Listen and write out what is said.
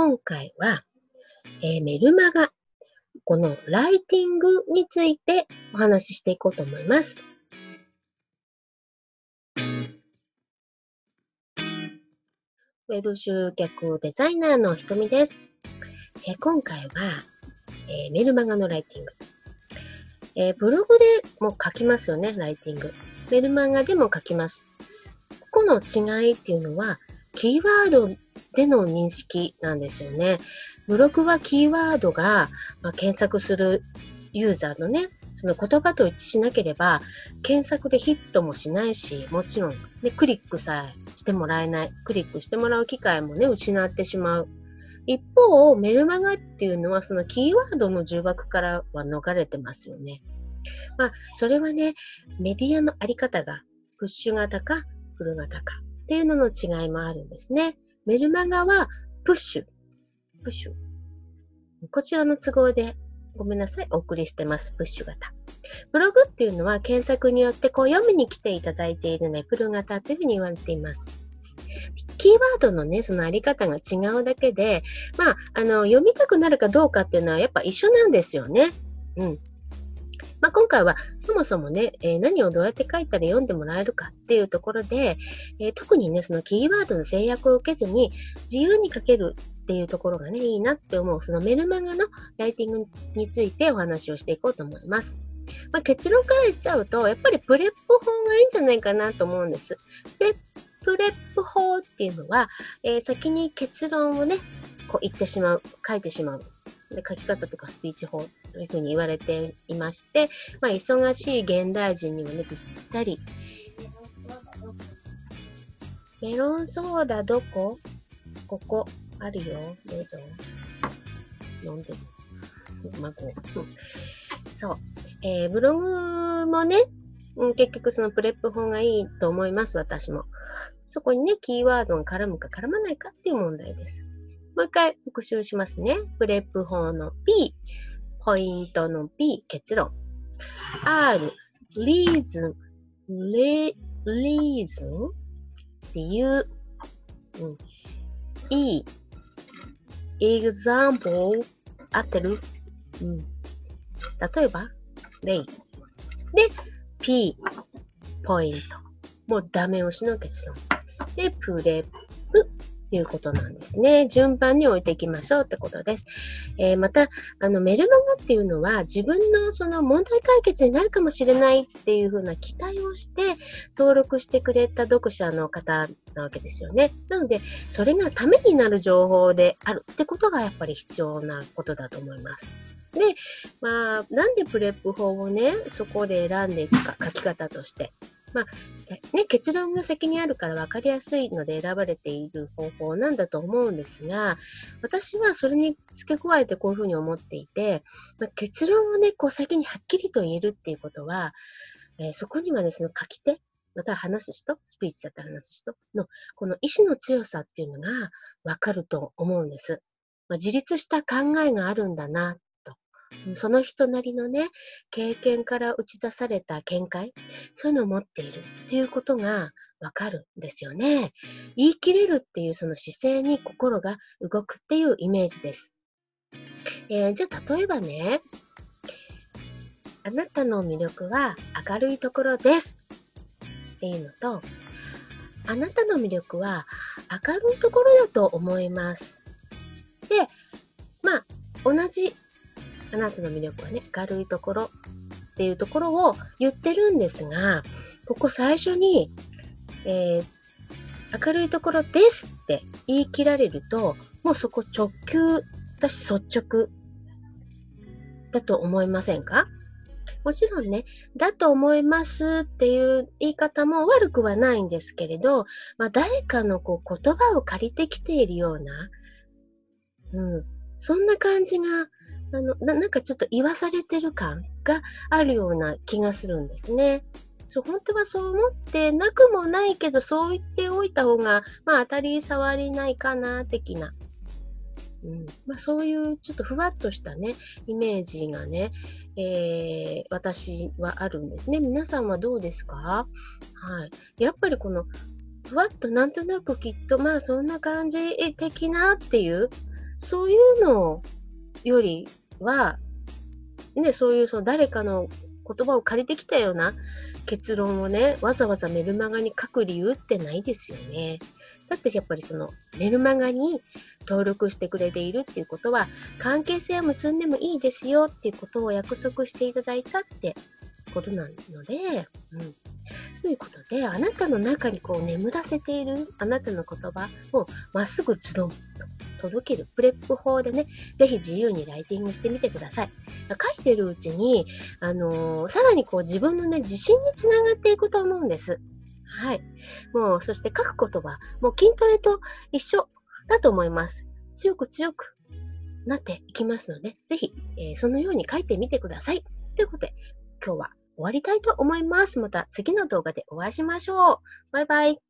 今回は、えー、メルマガ、このライティングについてお話ししていこうと思います。ウェブ集客デザイナーのひとみです。えー、今回は、えー、メルマガのライティング。えー、ブログでも書きますよね、ライティング。メルマガでも書きます。ここの違いっていうのは、キーワードでの認識なんですよね。ブログはキーワードが、まあ、検索するユーザーのね、その言葉と一致しなければ、検索でヒットもしないし、もちろん、ね、クリックさえしてもらえない。クリックしてもらう機会もね、失ってしまう。一方、メルマガっていうのは、そのキーワードの重箱からは逃れてますよね。まあ、それはね、メディアのあり方が、プッシュ型か、フル型かっていうのの違いもあるんですね。メルマガはプッシュ。プッシュ。こちらの都合で、ごめんなさい、お送りしてます。プッシュ型。ブログっていうのは検索によってこう読みに来ていただいているね、プル型というふうに言われています。キーワードのね、そのあり方が違うだけで、まあ、あの、読みたくなるかどうかっていうのはやっぱ一緒なんですよね。うん。まあ、今回はそもそもね、えー、何をどうやって書いたら読んでもらえるかっていうところで、えー、特にね、そのキーワードの制約を受けずに自由に書けるっていうところがね、いいなって思う、そのメルマガのライティングについてお話をしていこうと思います。まあ、結論から言っちゃうと、やっぱりプレップ法がいいんじゃないかなと思うんです。プレプレップ法っていうのは、えー、先に結論をね、こう言ってしまう、書いてしまう。で書き方とかスピーチ法というふうに言われていまして、まあ、忙しい現代人にはね、ぴったり。メロンソーダどこ？ここ、あるよ。どうぞ。飲んでる。まあ、そう。えー、ブログもね、結局そのプレップ法がいいと思います、私も。そこにね、キーワードが絡むか絡まないかっていう問題です。もう一回復習しますね。プレップ法の P、ポイントの P、結論。R、リーズン、リーズン、理由。うん、E、example、合ってる、うん、例えば、例。で、P、ポイント。もうダメ押しの結論。で、プレップっていうことなんですね。順番に置いていきましょうってことです。えー、また、あの、メルマガっていうのは自分のその問題解決になるかもしれないっていうふうな期待をして登録してくれた読者の方なわけですよね。なので、それがためになる情報であるってことがやっぱり必要なことだと思います。で、まあ、なんでプレップ法をね、そこで選んでいくか、書き方として。まあ、ね、結論が先にあるから分かりやすいので選ばれている方法なんだと思うんですが、私はそれに付け加えてこういうふうに思っていて、まあ、結論をね、こう先にはっきりと言えるっていうことは、えー、そこにはですね、書き手、また話す人、スピーチだったら話す人の、この意志の強さっていうのが分かると思うんです。まあ、自立した考えがあるんだなその人なりのね、経験から打ち出された見解、そういうのを持っているっていうことがわかるんですよね。言い切れるっていうその姿勢に心が動くっていうイメージです。えー、じゃあ例えばね、あなたの魅力は明るいところですっていうのと、あなたの魅力は明るいところだと思います。で、まあ、同じあなたの魅力はね、軽いところっていうところを言ってるんですが、ここ最初に、えー、明るいところですって言い切られると、もうそこ直球だし率直だと思いませんか？もちろんね、だと思いますっていう言い方も悪くはないんですけれど、まあ、誰かのこう言葉を借りてきているような、うん、そんな感じがあのなんかちょっと言わされてる感があるような気がするんですね。そう本当はそう思ってなくもないけどそう言っておいた方が、まあ、当たり障りないかな的な、うんまあ、そういうちょっとふわっとしたねイメージがね、えー、私はあるんですね。皆さんはどうですか、はい、やっぱりこのふわっとなんとなくきっとまあそんな感じ的なっていうそういうのをよりは、ね、そういうその誰かの言葉を借りてきたような結論をね、わざわざメルマガに書く理由ってないですよね。だってやっぱりそのメルマガに登録してくれているっていうことは、関係性を結んでもいいですよっていうことを約束していただいたってことなので、うん。ということで、あなたの中にこう眠らせているあなたの言葉をまっすぐズドンと届けるプレップ法でね、ぜひ自由にライティングしてみてください。書いてるうちに、あのー、さらにこう自分のね、自信につながっていくと思うんです。はい。もう、そして書くことは、もう筋トレと一緒だと思います。強く強くなっていきますので、ぜひ、えー、そのように書いてみてください。ということで、今日は終わりたいと思います。また次の動画でお会いしましょう。バイバイ。